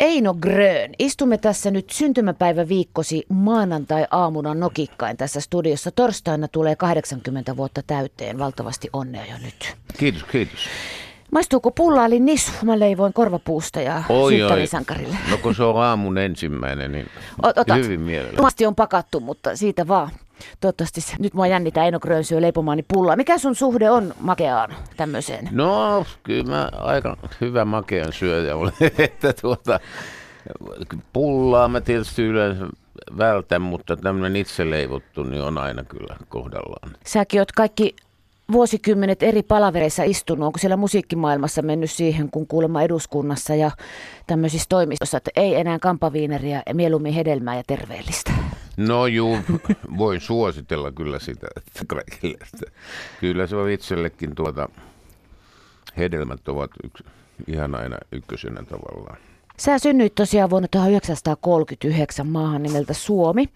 Eino Grön, istumme tässä nyt syntymäpäivä viikkosi maanantai-aamuna nokikkain tässä studiossa. Torstaina tulee 80 vuotta täyteen. Valtavasti onnea jo nyt. Kiitos, kiitos. Maistuuko pullaali nisu? Mä leivoin korvapuusta ja Oi, oi. sankarille. No kun se on aamun ensimmäinen, niin Otat. hyvin mielellä. Masti on pakattu, mutta siitä vaan. Toivottavasti nyt mua jännittää Eino Grön syö leipomaani pullaa. Mikä sun suhde on makeaan tämmöiseen? No, kyllä mä aika hyvä makean syöjä olen, että tuota, pullaa mä tietysti yleensä vältän, mutta tämmöinen itse leivottu niin on aina kyllä kohdallaan. Säkin oot kaikki vuosikymmenet eri palavereissa istunut. Onko siellä musiikkimaailmassa mennyt siihen, kun kuulemma eduskunnassa ja tämmöisissä toimistossa, että ei enää kampaviineriä ja mieluummin hedelmää ja terveellistä? No juu, voin suositella kyllä sitä että kaikille. Että kyllä se on itsellekin tuota, hedelmät ovat yksi, ihan aina ykkösenä tavallaan. Sä synnyit tosiaan vuonna 1939 maahan nimeltä Suomi.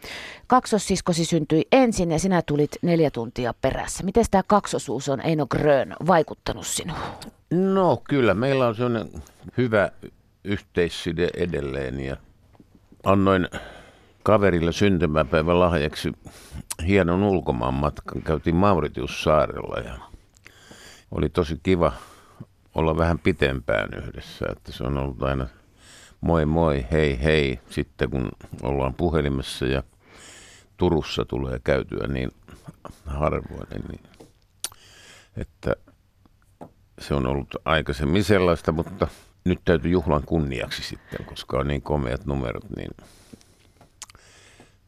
Kaksossiskosi syntyi ensin ja sinä tulit neljä tuntia perässä. Miten tämä kaksosuus on Eino Grön vaikuttanut sinuun? No kyllä, meillä on sellainen hyvä yhteisside edelleen ja annoin kaverille syntymäpäivän lahjaksi hienon ulkomaan matkan. Käytiin Mauritiussaarella ja oli tosi kiva olla vähän pitempään yhdessä. Että se on ollut aina moi moi, hei hei, sitten kun ollaan puhelimessa ja Turussa tulee käytyä niin harvoin, niin että se on ollut aikaisemmin sellaista, mutta nyt täytyy juhlan kunniaksi sitten, koska on niin komeat numerot, niin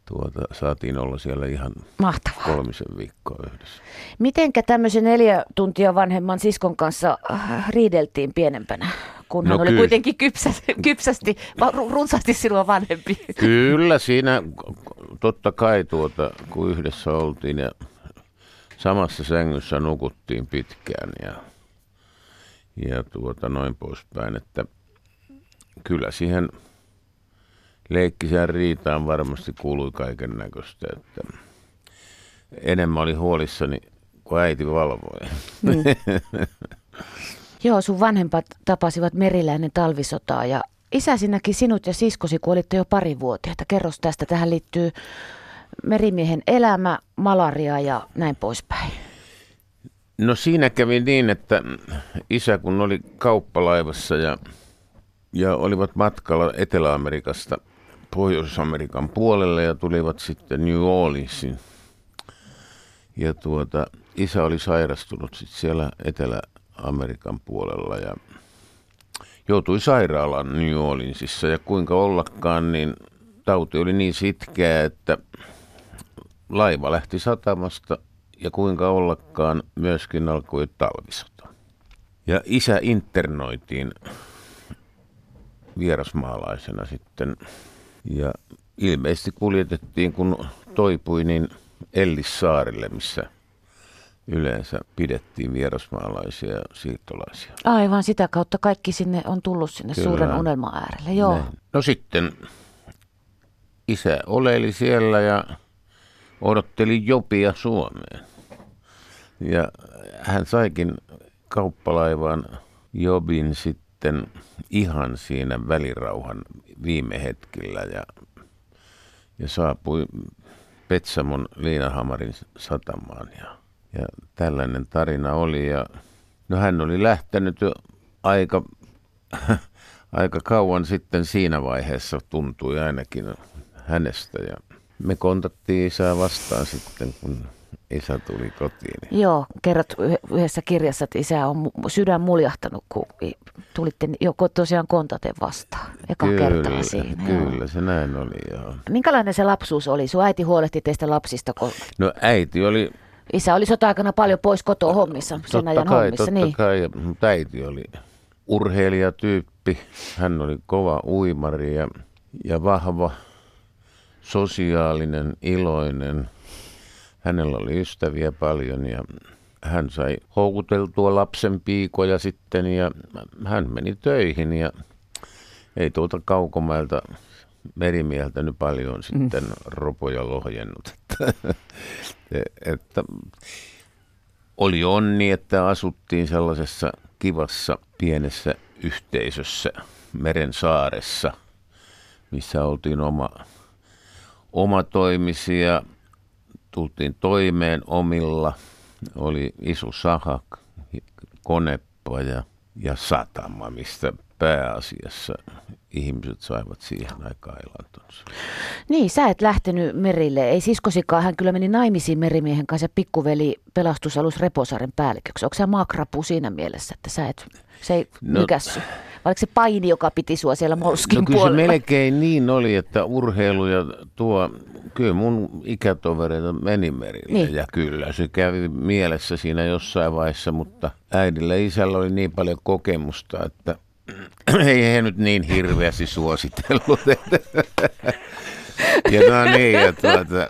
tuota, saatiin olla siellä ihan Mahtavaa. kolmisen viikkoa yhdessä. Mitenkä tämmöisen neljä tuntia vanhemman siskon kanssa äh, riideltiin pienempänä, kun hän No oli kyllä. kuitenkin kypsä, kypsästi, runsaasti sinua vanhempi? Kyllä siinä totta kai tuota, kun yhdessä oltiin ja samassa sängyssä nukuttiin pitkään ja, ja tuota, noin poispäin, että kyllä siihen leikkisään riitaan varmasti kuului kaiken näköistä, että enemmän oli huolissani, kun äiti valvoi. Joo, sun vanhempat tapasivat Meriläinen talvisotaa ja isäsi näki sinut ja siskosi, kun olitte jo pari vuotiaita. Kerros tästä. Tähän liittyy merimiehen elämä, malaria ja näin poispäin. No siinä kävi niin, että isä kun oli kauppalaivassa ja, ja olivat matkalla Etelä-Amerikasta Pohjois-Amerikan puolelle ja tulivat sitten New Orleansiin. Ja tuota, isä oli sairastunut sitten siellä Etelä-Amerikan puolella ja joutui sairaalaan New Orleansissa ja kuinka ollakaan, niin tauti oli niin sitkeä, että laiva lähti satamasta ja kuinka ollakaan myöskin alkoi talvisota. Ja isä internoitiin vierasmaalaisena sitten ja ilmeisesti kuljetettiin, kun toipui, niin Ellissaarille, missä yleensä pidettiin vierasmaalaisia ja siirtolaisia. Aivan sitä kautta kaikki sinne on tullut sinne Kyllä. suuren unelman äärelle. Joo. Näin. No sitten isä oleili siellä ja odotteli jopia Suomeen. Ja hän saikin kauppalaivaan jobin sitten ihan siinä välirauhan viime hetkillä ja, ja saapui Petsamon Liinahamarin satamaan. Ja, ja tällainen tarina oli. Ja, no hän oli lähtenyt jo aika, aika kauan sitten siinä vaiheessa, tuntui ainakin hänestä. Ja me kontattiin isää vastaan sitten, kun isä tuli kotiin. Joo, kerrot yh- yhdessä kirjassa, että isä on sydän muljahtanut, kun tulitte joko tosiaan kontaten vastaan. Eka kertaa siinä. joo. kyllä se näin oli. Joo. Minkälainen se lapsuus oli? Sun äiti huolehti teistä lapsista, kun No äiti oli isä oli sota-aikana paljon pois kotoa hommissa, sen totta ajan kai, hommissa. totta Niin. kai, mutta äiti oli urheilijatyyppi. Hän oli kova uimari ja, ja vahva, sosiaalinen, iloinen. Hänellä oli ystäviä paljon ja hän sai houkuteltua lapsen piikoja sitten ja hän meni töihin ja ei tuolta kaukomailta merimieltä nyt paljon sitten ropoja lohjennut. Että, että oli onni, että asuttiin sellaisessa kivassa pienessä yhteisössä meren saaressa. missä oltiin oma, oma toimisia, tultiin toimeen omilla, oli iso saha, konepaja ja satama, mistä pääasiassa ihmiset saivat siihen aikaan elantonsa. Niin, sä et lähtenyt merille. Ei siskosikaan, hän kyllä meni naimisiin merimiehen kanssa ja pikkuveli pelastusalus Reposaaren päälliköksi. Onko se makrapu siinä mielessä, että sä et, se ei no? Oliko se paini, joka piti sua siellä Molskin no, kyllä puolella? se melkein niin oli, että urheilu ja tuo, kyllä mun ikätovereita meni merille. Niin. Ja kyllä se kävi mielessä siinä jossain vaiheessa, mutta äidillä ja isällä oli niin paljon kokemusta, että ei he nyt niin hirveästi suositellut. ja no niin, ja tuota,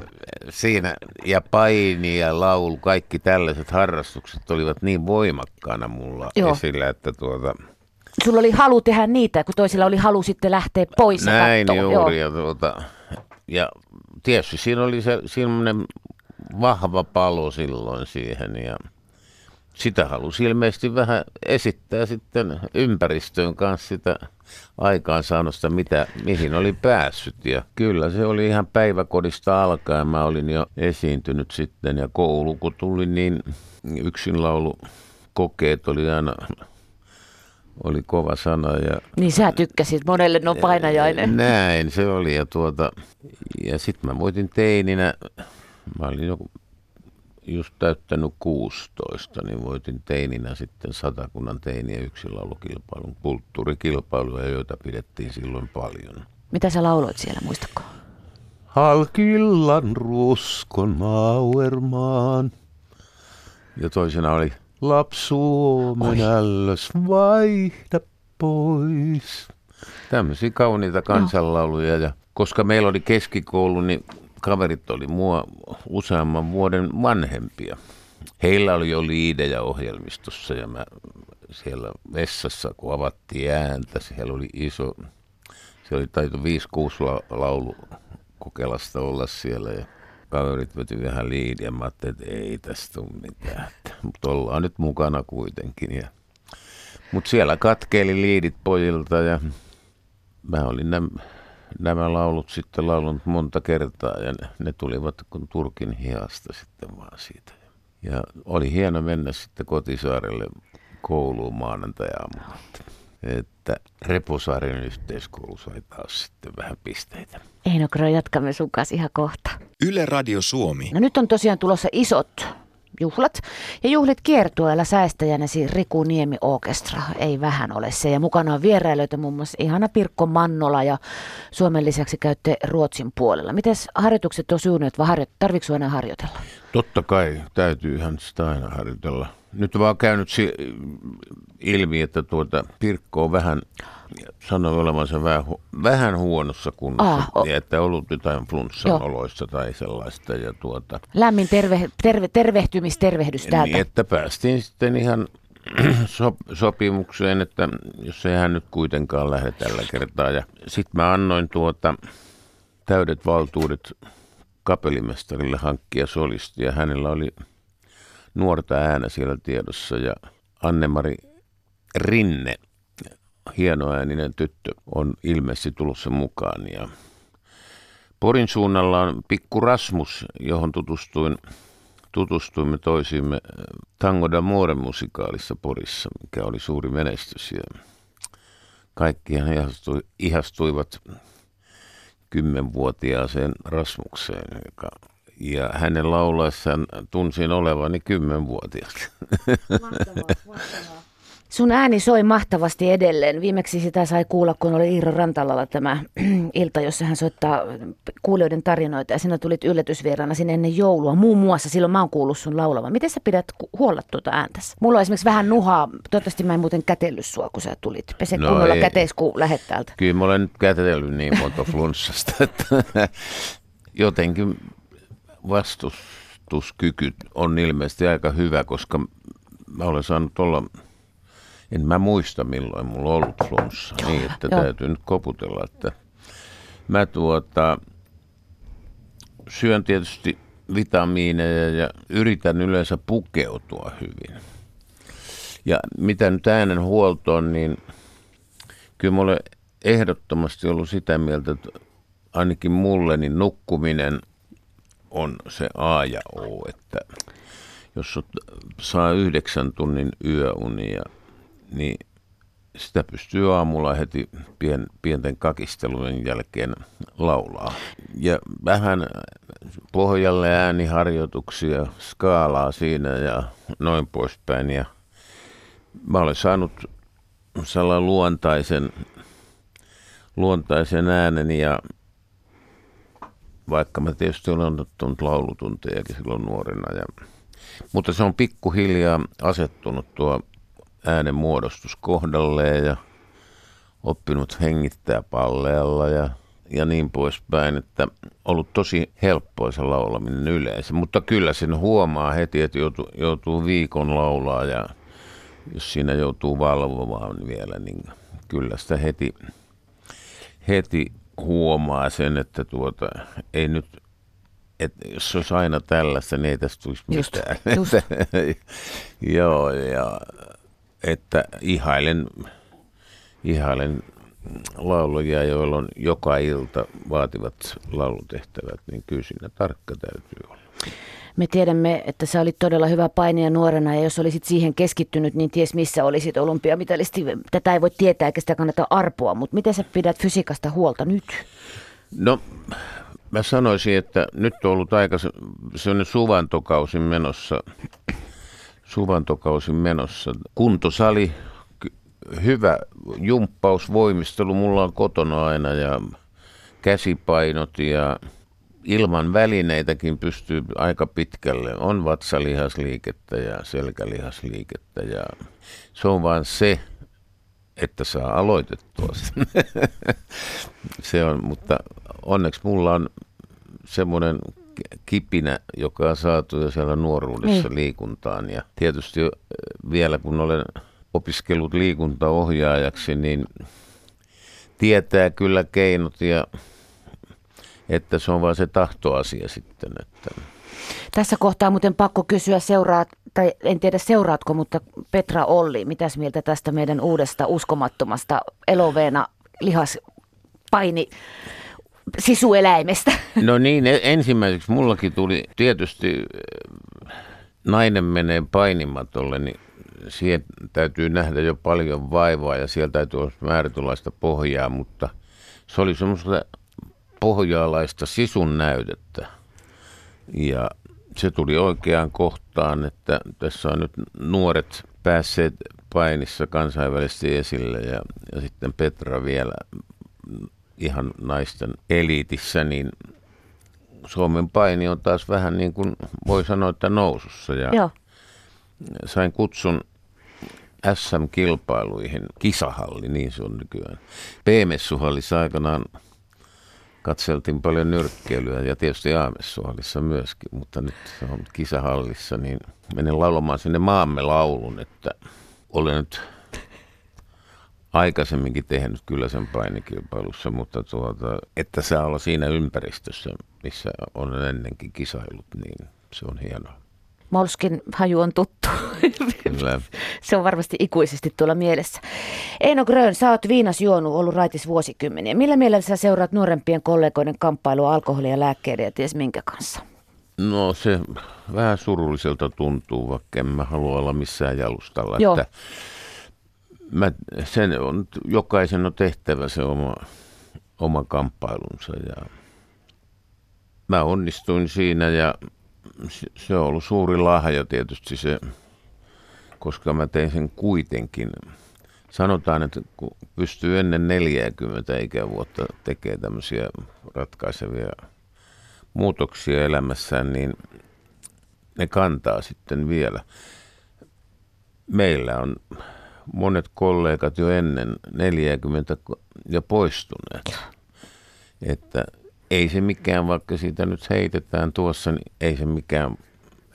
siinä, ja paini ja laulu, kaikki tällaiset harrastukset olivat niin voimakkaana mulla Joo. esillä, että tuota, Sulla oli halu tehdä niitä, kun toisilla oli halu sitten lähteä pois Näin ja juuri, ja, tuota, ja tietysti siinä oli se semmoinen vahva palo silloin siihen, ja sitä halusi ilmeisesti vähän esittää sitten ympäristöön kanssa sitä aikaansaannosta, mitä, mihin oli päässyt. Ja kyllä se oli ihan päiväkodista alkaen. Mä olin jo esiintynyt sitten ja koulu kun tuli, niin yksinlaulu kokeet oli aina oli kova sana. Ja, niin sä tykkäsit, monelle no painajainen. Näin se oli ja, tuota, ja sitten mä voitin teininä, mä olin joku just täyttänyt 16, niin voitin teininä sitten satakunnan teiniä yksinlaulukilpailun, kulttuurikilpailuja, joita pidettiin silloin paljon. Mitä sä lauloit siellä, muistatko? Halkillan ruskon mauermaan. Ja toisena oli Lapsuomen ällös vaihda pois. Tämmöisiä kauniita kansanlauluja. Ja koska meillä oli keskikoulu, niin kaverit oli mua useamman vuoden vanhempia. Heillä oli jo liidejä ohjelmistossa ja mä siellä vessassa, kun avattiin ääntä, siellä oli iso, se oli taito 5-6 laulu kokeilasta olla siellä ja kaverit veti vähän liidiä. Mä ajattelin, että ei tästä tule mitään, mutta ollaan nyt mukana kuitenkin. Ja... Mutta siellä katkeili liidit pojilta ja mä olin nämä nämä laulut sitten laulunut monta kertaa ja ne, ne tulivat kun Turkin hihasta sitten vaan siitä. Ja oli hieno mennä sitten kotisaarelle kouluun maanantai-aamuna. Että Reposaaren yhteiskoulu sai taas sitten vähän pisteitä. Eino Kro, jatkamme sun kanssa ihan kohta. Yle Radio Suomi. No nyt on tosiaan tulossa isot juhlat. Ja juhlit kiertueella säästäjänäsi Riku Niemi Orkestra. Ei vähän ole se. Ja mukana on vierailijoita muun muassa ihana Pirkko Mannola ja Suomen lisäksi käytte Ruotsin puolella. Miten harjoitukset on sujunut vai harjo- tarvitsetko aina harjoitella? Totta kai, täytyyhän sitä aina harjoitella. Nyt vaan käynyt si- ilmi, että tuota Pirkko on vähän sanoi olevansa vähän, hu- vähän huonossa kunnossa, ah, o- niin, että ollut jotain flunssan oloissa tai sellaista. Ja tuota, Lämmin terve, terve, tervehtymistervehdys täältä. Niin, että päästiin sitten ihan so, sopimukseen, että jos ei hän nyt kuitenkaan lähde tällä kertaa. Ja sitten mä annoin tuota täydet valtuudet kapellimestarille hankkia solisti ja hänellä oli nuorta äänä siellä tiedossa ja Annemari Rinne hienoääninen tyttö on ilmeisesti sen mukaan. Ja Porin suunnalla on Pikku Rasmus, johon tutustuin, tutustuimme toisiimme Tango da More musikaalissa Porissa, mikä oli suuri menestys. Ja kaikki ihastui, ihastuivat kymmenvuotiaaseen Rasmukseen, joka ja hänen laulaessaan tunsin olevani kymmenvuotias. Mahtavaa, mahtavaa. Sun ääni soi mahtavasti edelleen. Viimeksi sitä sai kuulla, kun oli Iiro Rantalalla tämä ilta, jossa hän soittaa kuulijoiden tarinoita. Ja sinä tulit yllätysvieraana sinne ennen joulua. Muun muassa silloin mä oon kuullut sun laulavan. Miten sä pidät huolla tuota ääntäsi? Mulla on esimerkiksi vähän nuhaa. Toivottavasti mä en muuten kätellyt sua, kun sä tulit. Pese no kunnolla käteis, kun lähet täältä. Kyllä mä olen kätellyt niin monta flunssasta, että jotenkin vastustuskyky on ilmeisesti aika hyvä, koska mä olen saanut olla en mä muista milloin mulla on ollut flunssa, niin että Joo. täytyy nyt koputella, että mä tuota, syön tietysti vitamiineja ja yritän yleensä pukeutua hyvin. Ja mitä nyt äänenhuoltoon, niin kyllä mulle ehdottomasti ollut sitä mieltä, että ainakin mulle niin nukkuminen on se A ja O, että jos saa yhdeksän tunnin yöunia, niin sitä pystyy aamulla heti pien, pienten kakistelujen jälkeen laulaa. Ja vähän pohjalle ääniharjoituksia, skaalaa siinä ja noin poispäin. Ja mä olen saanut sellainen luontaisen, luontaisen äänen ja vaikka mä tietysti olen ottanut laulutuntejakin silloin nuorena. Ja, mutta se on pikkuhiljaa asettunut tuo äänen muodostus kohdalleen ja oppinut hengittää palleella ja, ja niin poispäin, että ollut tosi helppoa se laulaminen yleensä. Mutta kyllä sen huomaa heti, että joutuu, joutuu viikon laulaa ja jos siinä joutuu valvomaan vielä, niin kyllä sitä heti, heti huomaa sen, että tuota, ei nyt että jos olisi aina tällaista, niin ei tästä tulisi mitään. Just, just. Joo, ja että ihailen, ihailen laulujia, joilla on joka ilta vaativat laulutehtävät, niin kyllä siinä tarkka täytyy olla. Me tiedämme, että sä olit todella hyvä painija nuorena ja jos olisit siihen keskittynyt, niin ties missä olisit olympiamitalisti. Tätä ei voi tietää eikä sitä kannata arpoa, mutta miten sä pidät fysiikasta huolta nyt? No, mä sanoisin, että nyt on ollut aika sellainen suvantokausi menossa suvantokausin menossa. Kuntosali, hyvä jumppaus, voimistelu mulla on kotona aina ja käsipainot ja ilman välineitäkin pystyy aika pitkälle. On vatsalihasliikettä ja selkälihasliikettä ja se on vaan se, että saa aloitettua sen. se on, mutta onneksi mulla on semmoinen kipinä, joka on saatu jo siellä nuoruudessa niin. liikuntaan. Ja tietysti vielä kun olen opiskellut liikuntaohjaajaksi, niin tietää kyllä keinot ja että se on vain se tahtoasia sitten. Että. Tässä kohtaa muuten pakko kysyä seuraa, tai en tiedä seuraatko, mutta Petra Olli, mitäs mieltä tästä meidän uudesta uskomattomasta eloveena lihaspaini sisueläimestä? No niin, e- ensimmäiseksi mullakin tuli tietysti nainen menee painimatolle, niin siihen täytyy nähdä jo paljon vaivaa ja sieltä täytyy olla määrätynlaista pohjaa, mutta se oli semmoista pohjaalaista sisun näytettä. Ja se tuli oikeaan kohtaan, että tässä on nyt nuoret päässeet painissa kansainvälisesti esille ja, ja sitten Petra vielä ihan naisten eliitissä, niin Suomen paini on taas vähän niin kuin voi sanoa, että nousussa. Ja Joo. Sain kutsun SM-kilpailuihin, kisahalli, niin se on nykyään. P-messuhallissa aikanaan katseltiin paljon nyrkkeilyä ja tietysti A-messuhallissa myöskin, mutta nyt se on kisahallissa, niin menen laulamaan sinne maamme laulun, että olen nyt aikaisemminkin tehnyt kyllä sen painikilpailussa, mutta tuota, että saa olla siinä ympäristössä, missä on ennenkin kisailut, niin se on hienoa. Molskin haju on tuttu. Kyllä. se on varmasti ikuisesti tuolla mielessä. Eino Grön, sä oot viinas juonut, ollut raitis vuosikymmeniä. Millä mielellä sä seuraat nuorempien kollegoiden kamppailua alkoholia, lääkkeiden ja ties minkä kanssa? No se vähän surulliselta tuntuu, vaikka en mä halua olla missään jalustalla. Joo. Että mä, sen on, jokaisen on tehtävä se oma, oma kamppailunsa ja mä onnistuin siinä ja se on ollut suuri lahja tietysti se, koska mä tein sen kuitenkin. Sanotaan, että kun pystyy ennen 40 ikävuotta tekemään tämmöisiä ratkaisevia muutoksia elämässään, niin ne kantaa sitten vielä. Meillä on monet kollegat jo ennen 40 jo poistuneet. Että ei se mikään, vaikka siitä nyt heitetään tuossa, niin ei se mikään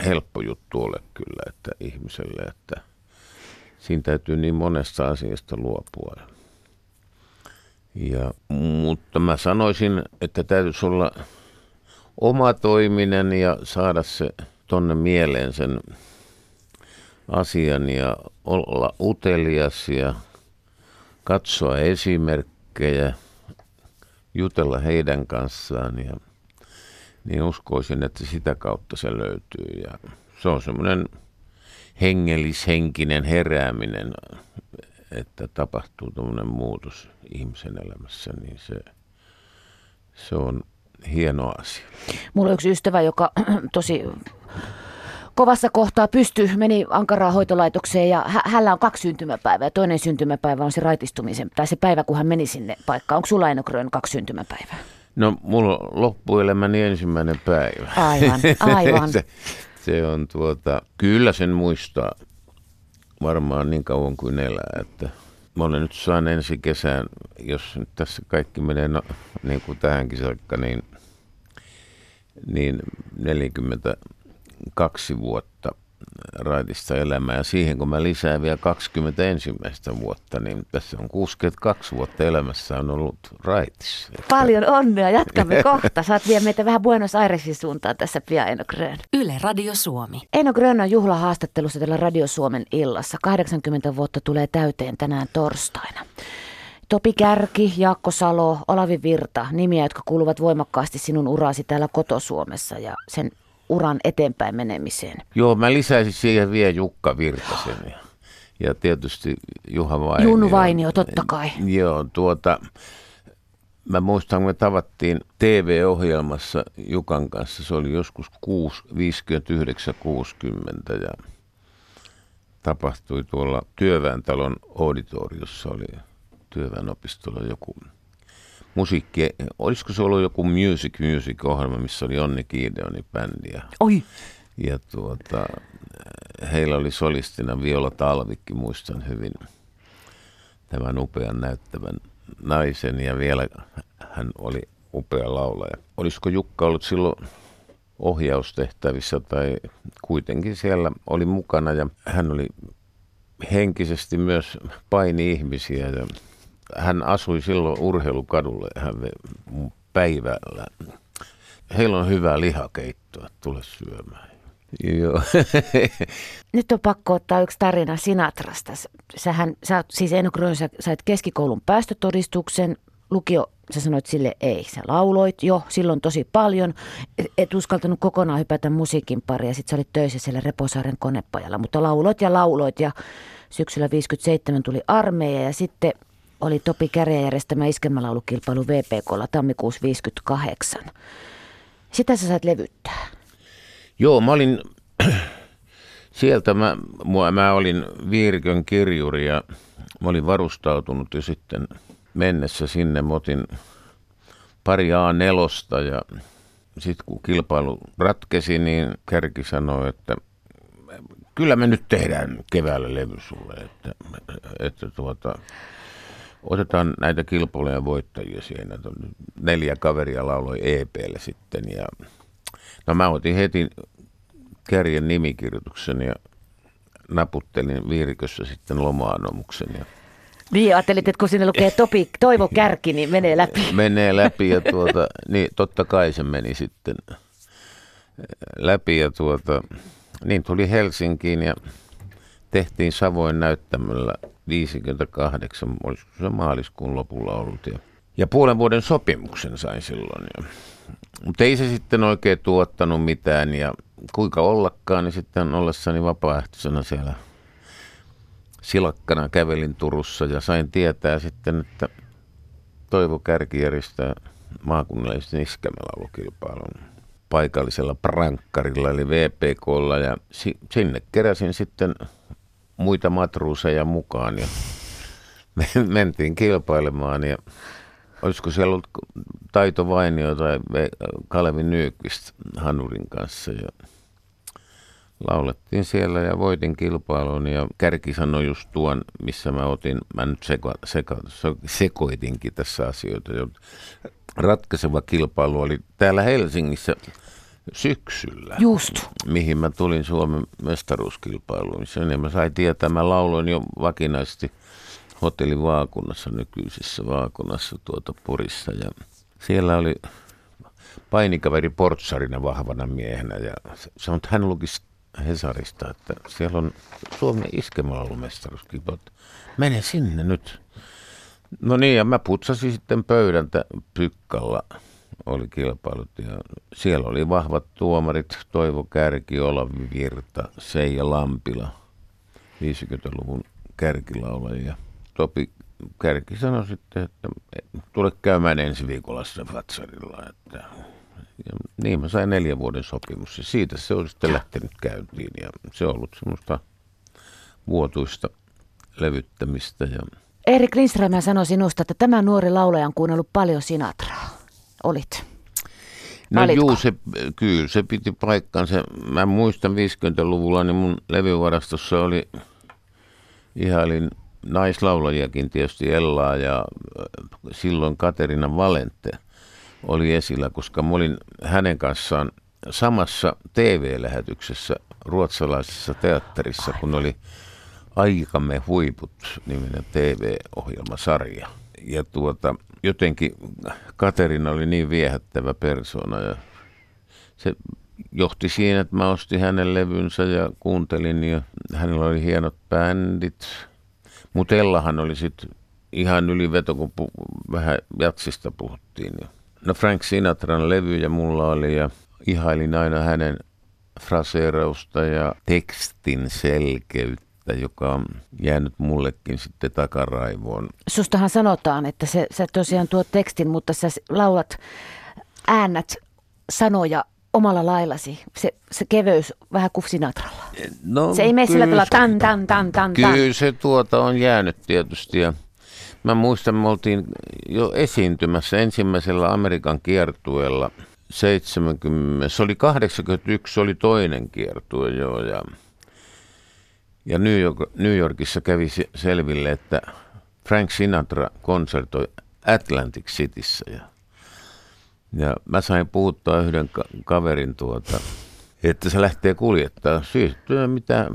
helppo juttu ole kyllä että ihmiselle, että siinä täytyy niin monesta asiasta luopua. Ja, mutta mä sanoisin, että täytyisi olla oma toiminen ja saada se tonne mieleen sen asian ja olla utelias ja katsoa esimerkkejä jutella heidän kanssaan ja niin uskoisin, että sitä kautta se löytyy. Ja se on semmoinen hengellishenkinen herääminen, että tapahtuu tuommoinen muutos ihmisen elämässä, niin se, se on hieno asia. Mulla on yksi ystävä, joka tosi kovassa kohtaa pystyy, meni ankaraan hoitolaitokseen ja hä- hänellä on kaksi syntymäpäivää. Ja toinen syntymäpäivä on se raitistumisen, tai se päivä, kun hän meni sinne paikkaan. Onko sulla Eino Grön kaksi syntymäpäivää? No, mulla on loppuelämäni ensimmäinen päivä. Aivan, aivan. se, se on tuota, kyllä sen muistaa varmaan niin kauan kuin elää, että mä olen nyt saan ensi kesään, jos nyt tässä kaikki menee no, niin kuin tähänkin saakka, niin, niin 42 vuotta raitista elämää. Ja siihen kun mä lisään vielä 20 ensimmäistä vuotta, niin tässä on 62 vuotta elämässä on ollut raitissa. Paljon onnea, jatkamme kohta. Saat vielä meitä vähän Buenos Airesin suuntaan tässä pian Eino Grön. Yle Radio Suomi. Eino Grön on juhlahaastattelussa tällä Radio Suomen illassa. 80 vuotta tulee täyteen tänään torstaina. Topi Kärki, Jaakko Salo, Olavi Virta, nimiä, jotka kuuluvat voimakkaasti sinun uraasi täällä kotosuomessa ja sen uran eteenpäin menemiseen. Joo, mä lisäisin siihen vielä Jukka Virtasen ja, ja tietysti Juha Vainio. Junnu Vainio, totta kai. Joo, tuota, mä muistan, kun me tavattiin TV-ohjelmassa Jukan kanssa, se oli joskus 59-60 ja tapahtui tuolla Työväentalon auditoriossa, oli työväenopistolla joku musiikki, olisiko se ollut joku Music Music-ohjelma, missä oli Onni Kiideoni bändi. Ja, Oi! ja tuota, heillä oli solistina Viola Talvikki, muistan hyvin tämän upean näyttävän naisen ja vielä hän oli upea laulaja. Olisiko Jukka ollut silloin ohjaustehtävissä tai kuitenkin siellä oli mukana ja hän oli henkisesti myös paini ihmisiä ja hän asui silloin urheilukadulla hän päivällä. Heillä on hyvää lihakeittoa, tule syömään. Joo. Nyt on pakko ottaa yksi tarina Sinatrasta. Sähän, sä, siis Eino Grön, sä sait keskikoulun päästötodistuksen, lukio, sä sanoit sille ei. Sä lauloit jo silloin tosi paljon, et uskaltanut kokonaan hypätä musiikin pari ja sit sä olit töissä siellä Reposaaren konepajalla, mutta lauloit ja lauloit ja syksyllä 57 tuli armeija ja sitten oli Topi Kärjä järjestämä iskelmälaulukilpailu VPKlla tammikuussa 58. Sitä sä sait levyttää. Joo, mä olin, sieltä mä, mä, mä olin Viirikön kirjuri ja mä olin varustautunut jo sitten mennessä sinne. Mä otin pari A4 ja sitten kun kilpailu ratkesi, niin Kärki sanoi, että kyllä me nyt tehdään keväällä levy sulle, että, että tuota, otetaan näitä kilpailujen voittajia siinä. Neljä kaveria lauloi EPlle sitten ja no mä otin heti kärjen nimikirjoituksen ja naputtelin viirikössä sitten loma-anomuksen. Ja niin, ajattelit, että kun sinne lukee topi, Toivo Kärki, niin menee läpi. Menee läpi ja tuota, niin totta kai se meni sitten läpi ja tuota, niin tuli Helsinkiin ja tehtiin Savoin näyttämöllä 58, olisiko se maaliskuun lopulla ollut. Ja, ja puolen vuoden sopimuksen sain silloin. Ja, mutta ei se sitten oikein tuottanut mitään ja kuinka ollakaan, niin sitten ollessani vapaaehtoisena siellä silakkana kävelin Turussa ja sain tietää sitten, että Toivo Kärki järjestää maakunnallisen iskämälaulukilpailun paikallisella prankkarilla eli VPKlla ja sinne keräsin sitten muita matruuseja mukaan ja me mentiin kilpailemaan ja olisiko siellä ollut Taito Vainio tai Kalevi Nyykvist Hanurin kanssa ja laulettiin siellä ja voitin kilpailun ja Kärki sanoi just tuon, missä mä otin, mä nyt seko, seko, sekoitinkin tässä asioita. Ratkaiseva kilpailu oli täällä Helsingissä syksyllä. Just. Mihin mä tulin Suomen mestaruuskilpailuun. Sen ja mä sain tietää, mä lauloin jo vakinaisesti hotellin vaakunnassa, nykyisessä vaakunnassa tuota Porissa. Ja siellä oli painikaveri portsarina vahvana miehenä ja se on, hän luki Hesarista, että siellä on Suomen iskemälaulumestaruuskilpailu. Mene sinne nyt. No niin, ja mä putsasin sitten pöydän Pykkalla oli kilpailut ja siellä oli vahvat tuomarit, Toivo Kärki, Olavi Virta, Seija Lampila, 50-luvun kärkilaulajia. Topi Kärki sanoi sitten, että tule käymään ensi viikolla Fatsarilla. Että, ja niin mä sain neljän vuoden sopimus ja siitä se on sitten lähtenyt käyntiin ja se on ollut semmoista vuotuista levyttämistä. Ja... Erik Lindström sanoi sinusta, että tämä nuori laulaja on kuunnellut paljon Sinatraa. Olit. No juu, se, kyllä se piti paikkansa. Mä muistan 50-luvulla, niin mun levyvarastossa oli, ihailin naislaulajiakin tietysti Ellaa ja äh, silloin Katerina Valente oli esillä, koska mä olin hänen kanssaan samassa TV-lähetyksessä ruotsalaisessa teatterissa, kun oli Aikamme huiput niminen TV-ohjelmasarja. Ja tuota, jotenkin Katerina oli niin viehättävä persona ja se johti siinä, että mä ostin hänen levynsä ja kuuntelin ja hänellä oli hienot bändit. Mutta Ellahan oli sitten ihan yliveto, kun pu- vähän jatsista puhuttiin. No Frank Sinatran levyjä mulla oli ja ihailin aina hänen fraseerausta ja tekstin selkeyttä joka on jäänyt mullekin sitten takaraivoon. Sustahan sanotaan, että se, sä tosiaan tuot tekstin, mutta sä laulat, äännät sanoja omalla laillasi. Se, se keveys vähän kuin Sinatralla. No, se ei mene sillä tavalla tan, tan, tan, tan, Kyllä tan. se tuota on jäänyt tietysti ja mä muistan, me oltiin jo esiintymässä ensimmäisellä Amerikan kiertueella 70, se oli 81, se oli toinen kiertue jo ja ja New, York, New Yorkissa kävi selville, että Frank Sinatra konsertoi Atlantic Cityssä. Ja, ja mä sain puhuttaa yhden ka- kaverin tuota, että se lähtee kuljettaa. Siis mitä,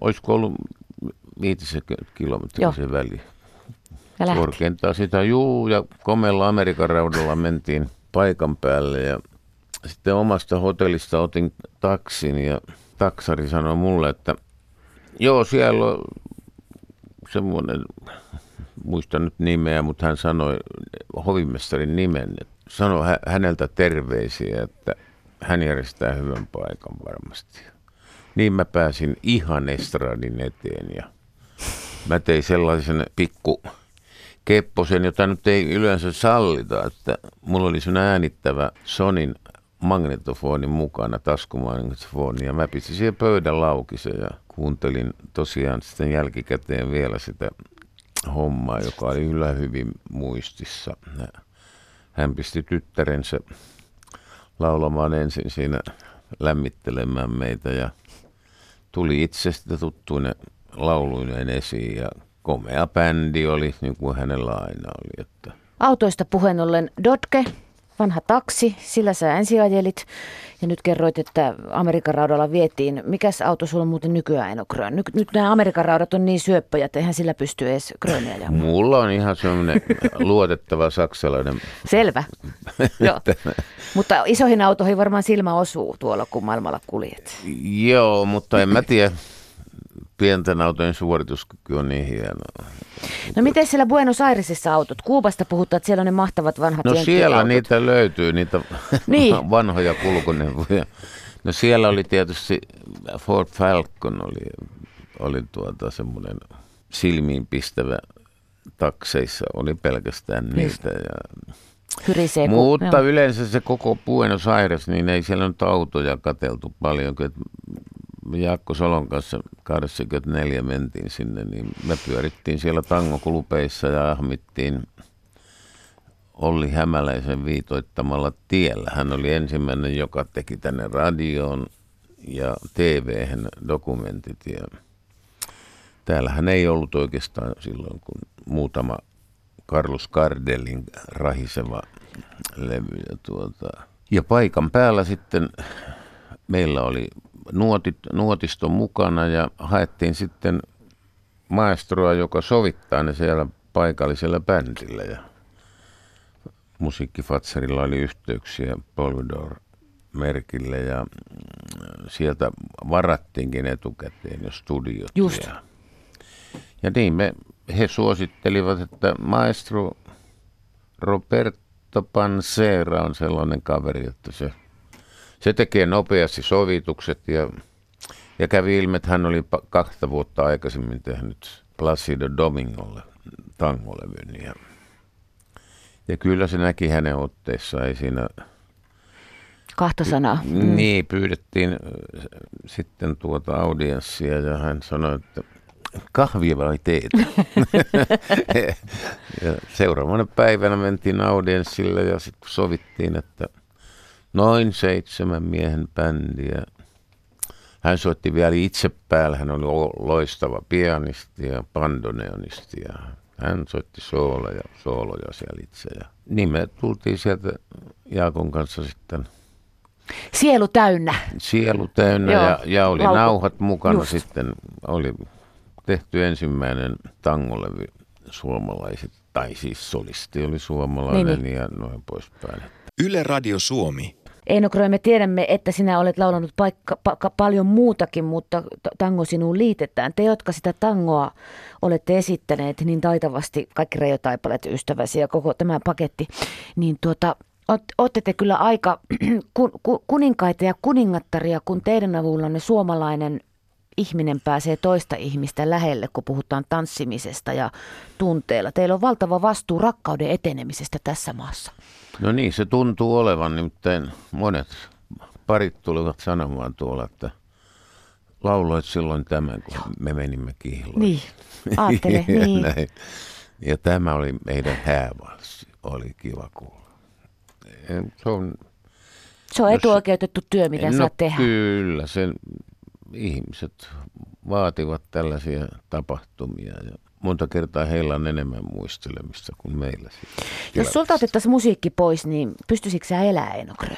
olisiko ollut 50 kilometriä se väli. Korkeintaan sitä, juu, ja komella Amerikan raudalla mentiin paikan päälle ja sitten omasta hotellista otin taksin ja taksari sanoi mulle, että Joo, siellä on semmoinen, muistan nyt nimeä, mutta hän sanoi hovimestarin nimen, sanoi häneltä terveisiä, että hän järjestää hyvän paikan varmasti. Niin mä pääsin ihan estradin eteen ja mä tein sellaisen pikku kepposen, jota nyt ei yleensä sallita, että mulla oli sen äänittävä Sonin magnetofonin mukana, taskumagnetofoni, ja mä pistin siihen pöydän laukisen ja kuuntelin tosiaan sitten jälkikäteen vielä sitä hommaa, joka oli kyllä hyvin muistissa. Hän pisti tyttärensä laulamaan ensin siinä lämmittelemään meitä ja tuli itsestä tuttuinen lauluinen esiin ja komea bändi oli, niin kuin hänellä aina oli. Että. Autoista puheen ollen Dotke, vanha taksi, sillä sä ensiajelit ja nyt kerroit, että Amerikan raudalla vietiin. Mikäs auto sulla muuten nykyään ei ole Nyt, nyt nämä Amerikan raudat on niin syöppöjä, että eihän sillä pysty edes kröniä ajamaan. Mulla on ihan semmoinen luotettava saksalainen. Selvä. Joo. Mutta isoihin autoihin varmaan silmä osuu tuolla, kun maailmalla kuljet. Joo, mutta en mä tiedä pienten autojen suorituskyky on niin hieno. No miten siellä Buenos Airesissa autot? Kuubasta puhutaan, että siellä on ne mahtavat vanhat No siellä niitä löytyy, niitä niin. vanhoja kulkuneuvoja. No siellä oli tietysti Ford Falcon oli, oli tuota semmoinen silmiinpistävä takseissa, oli pelkästään niistä. Ja Hyrisee, Mutta joo. yleensä se koko Buenos Aires, niin ei siellä nyt autoja kateltu paljon. Jaakko Solon kanssa 84 mentiin sinne, niin me pyörittiin siellä tangokulupeissa ja ahmittiin Olli Hämäläisen viitoittamalla tiellä. Hän oli ensimmäinen, joka teki tänne radioon ja tv dokumentit. Ja täällähän ei ollut oikeastaan silloin, kun muutama Carlos Cardelin rahiseva levy. Ja, tuota, ja paikan päällä sitten meillä oli nuotit, nuotisto mukana ja haettiin sitten maestroa, joka sovittaa ne siellä paikallisella bändillä. Ja musiikkifatserilla oli yhteyksiä Polydor merkille ja sieltä varattiinkin etukäteen jo studiot. Just. Ja, ja niin me he suosittelivat, että maestro Roberto Pansera on sellainen kaveri, että se, se tekee nopeasti sovitukset ja, ja kävi ilme, että hän oli kahta vuotta aikaisemmin tehnyt Placido Domingolle tangolevyn ja, ja kyllä se näki hänen otteessaan, ei siinä Kahta sanaa. Mm. Niin, pyydettiin sitten tuota audienssia ja hän sanoi, että kahvia vai teetä? ja seuraavana päivänä mentiin audienssille ja sitten sovittiin, että noin seitsemän miehen bändiä. Hän soitti vielä itse päällä, hän oli loistava pianisti ja bandoneonisti ja hän soitti sooloja, sooloja siellä itse. Ja niin me tultiin sieltä Jaakon kanssa sitten Sielu täynnä. Sielu täynnä ja, ja oli Lauko. nauhat mukana Just. sitten. Oli tehty ensimmäinen tangolevy suomalaiset, tai siis solisti oli suomalainen niin, niin. ja noin poispäin. Yle Radio Suomi. Eino Kroe, me tiedämme, että sinä olet laulanut paikka, pa, paljon muutakin, mutta tango sinuun liitetään. Te, jotka sitä tangoa olette esittäneet niin taitavasti, kaikki Reijo-taipalet, ystäväsi ja koko tämä paketti, niin tuota, Olette te kyllä aika kuninkaita ja kuningattaria, kun teidän avullanne suomalainen ihminen pääsee toista ihmistä lähelle, kun puhutaan tanssimisesta ja tunteella. Teillä on valtava vastuu rakkauden etenemisestä tässä maassa. No niin, se tuntuu olevan. Nimittäin monet parit tulivat sanomaan tuolla, että lauloit silloin tämän, kun me menimme kihloihin. Niin, ajattele, niin. Näin. Ja tämä oli meidän häävalssi. Oli kiva kuulla. Se on, se on etuoikeutettu työ, mitä no, saat tehdä. Kyllä, sen ihmiset vaativat tällaisia tapahtumia ja monta kertaa heillä on enemmän muistelemista kuin meillä. Jos sulta otettaisiin musiikki pois, niin pystyisikö sä elää Eino Grön?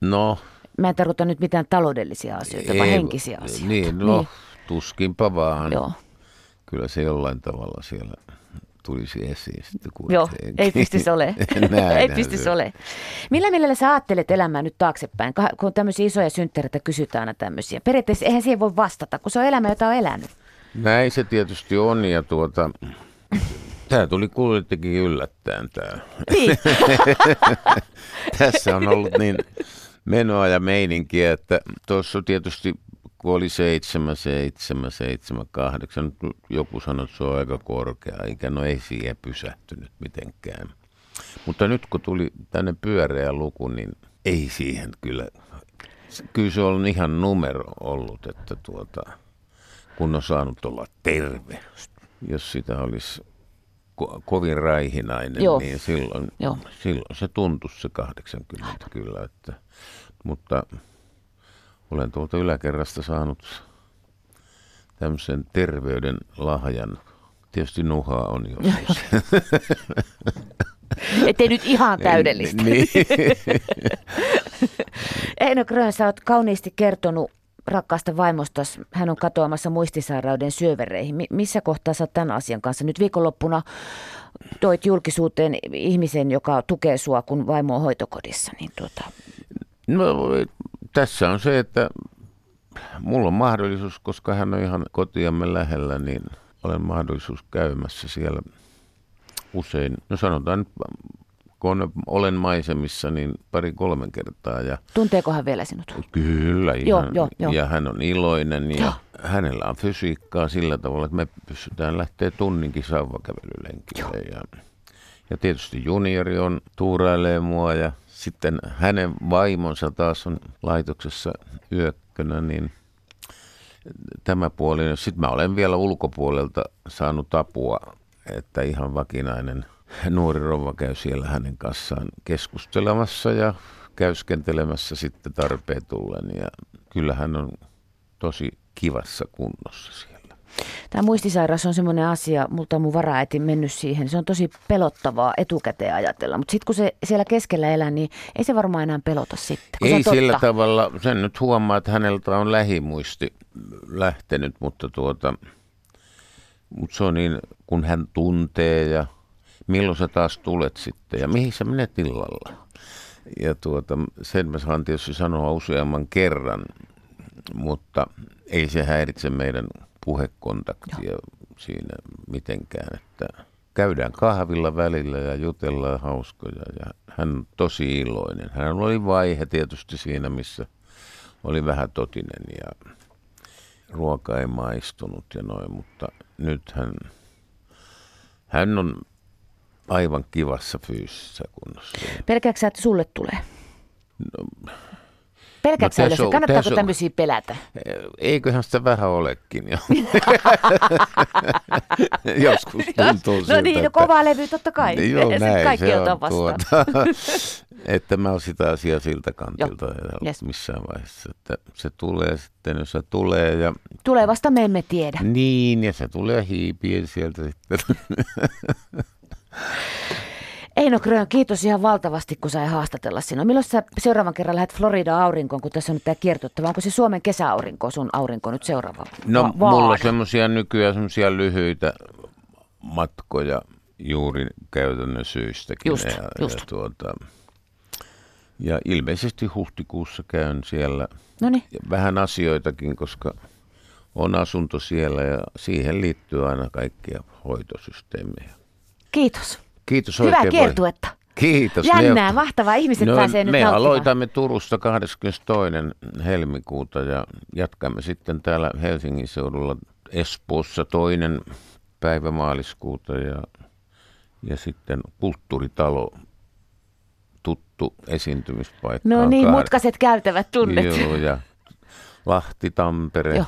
No. Mä en tarkoita nyt mitään taloudellisia asioita, ei, vaan henkisiä asioita. Niin, no niin. tuskinpa vaan. Joo. Kyllä se jollain tavalla siellä tulisi esiin sitten Joo, ei pystyisi ole. ei pystyisi ole. Millä mielellä sä ajattelet elämää nyt taaksepäin, kun tämmöisiä isoja synttereitä kysytään aina tämmöisiä? Periaatteessa eihän siihen voi vastata, kun se on elämä, jota on elänyt. Näin se tietysti on ja tuota, Tämä tuli kuulittekin yllättäen tämä. Niin. Tässä on ollut niin menoa ja meininkiä, että tuossa tietysti kun oli 7, 7, 7, 8, joku sanoi, että se on aika korkea ikä. No ei siihen pysähtynyt mitenkään. Mutta nyt kun tuli tänne pyöreä luku, niin ei siihen kyllä. Kyllä se on ihan numero ollut, että tuota, kun on saanut olla terve. Jos sitä olisi ko- kovin raihinainen, Joo. niin silloin, Joo. silloin se tuntuisi se 80 kyllä. Että, mutta olen tuolta yläkerrasta saanut tämmöisen terveyden lahjan. Tietysti nuhaa on joskus. Ettei nyt ihan täydellistä. niin. Eino Grön, sä oot kauniisti kertonut rakkaasta vaimostas. Hän on katoamassa muistisairauden syövereihin. Missä kohtaa sä tämän asian kanssa? Nyt viikonloppuna toit julkisuuteen ihmisen, joka tukee sua, kun vaimo on hoitokodissa. Niin tuota... No tässä on se, että mulla on mahdollisuus, koska hän on ihan kotiamme lähellä, niin olen mahdollisuus käymässä siellä usein. No sanotaan, kun olen maisemissa, niin pari kolmen kertaa. Ja Tunteeko hän vielä sinut? Kyllä, ihan, joo, joo, joo. ja hän on iloinen ja joo. hänellä on fysiikkaa sillä tavalla, että me pystytään lähteä tunninkin sauvakävelylenkille. Ja, ja tietysti juniori on tuurailee mua ja sitten hänen vaimonsa taas on laitoksessa yökkönä, niin tämä puoli. Sitten mä olen vielä ulkopuolelta saanut apua, että ihan vakinainen nuori rouva käy siellä hänen kanssaan keskustelemassa ja käyskentelemässä sitten tarpeen tullen. Ja kyllä hän on tosi kivassa kunnossa siellä. Tämä muistisairaus on semmoinen asia, multa on mun varaäiti mennyt siihen. Se on tosi pelottavaa etukäteen ajatella, mutta sitten kun se siellä keskellä elää, niin ei se varmaan enää pelota sitten. Ei sillä tavalla, sen nyt huomaa, että häneltä on lähimuisti lähtenyt, mutta tuota, mutta se on niin, kun hän tuntee ja milloin sä taas tulet sitten ja mihin sä menet illalla. Ja tuota, sen mä saan tietysti sanoa useamman kerran, mutta ei se häiritse meidän puhekontaktia. Joo. siinä mitenkään, että käydään kahvilla välillä ja jutellaan hauskoja ja hän on tosi iloinen. Hän oli vaihe tietysti siinä, missä oli vähän totinen ja ruoka ei maistunut ja noin, mutta nyt hän, hän on aivan kivassa fyysisessä kunnossa. Pelkääksä, sä, että sulle tulee? No, Pelkääksä no, yleensä? Kannattaako on- tämmöisiä pelätä? eiköhän sitä vähän olekin jo. Joskus tuntuu siltä, no niin, no kovaa levy totta kai. Niin Joo, Sit näin kaikki se on. vastaan. Tuota, että mä oon sitä asiaa siltä kantilta Yes. missään vaiheessa, että se tulee sitten, jos se tulee ja Tulevasta me emme tiedä. niin, ja se tulee hiipien sieltä sitten. Eino Grön, kiitos ihan valtavasti, kun sai haastatella sinua. Milloin sä seuraavan kerran lähdet Florida aurinkoon, kun tässä on nyt tämä kiertottava? Onko se Suomen kesäaurinko, sun aurinko nyt seuraava? No Va- mulla on semmoisia nykyään semmoisia lyhyitä matkoja juuri käytännön syistäkin. Just, ja, just. Ja, tuota, ja ilmeisesti huhtikuussa käyn siellä ja vähän asioitakin, koska on asunto siellä ja siihen liittyy aina kaikkia hoitosysteemejä. kiitos. Kiitos Hyvää oikein kiertuetta. Kiitos. Jännää, Ne- mahtavaa. Ihmiset no, pääsee nyt me nauttimaan. aloitamme Turusta 22. helmikuuta ja jatkamme sitten täällä Helsingin seudulla Espoossa toinen päivä maaliskuuta ja, ja sitten kulttuuritalo, tuttu esiintymispaikka. No niin, kahdek- mutkaset käytävät tunnet. Joo, ja Lahti, Tampere, Joo.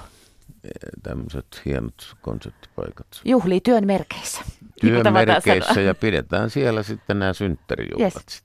Tämmöiset hienot konserttipaikat. Juhlii työn merkeissä. Työn merkeissä ja pidetään siellä sitten nämä synttärijuhlat Yes.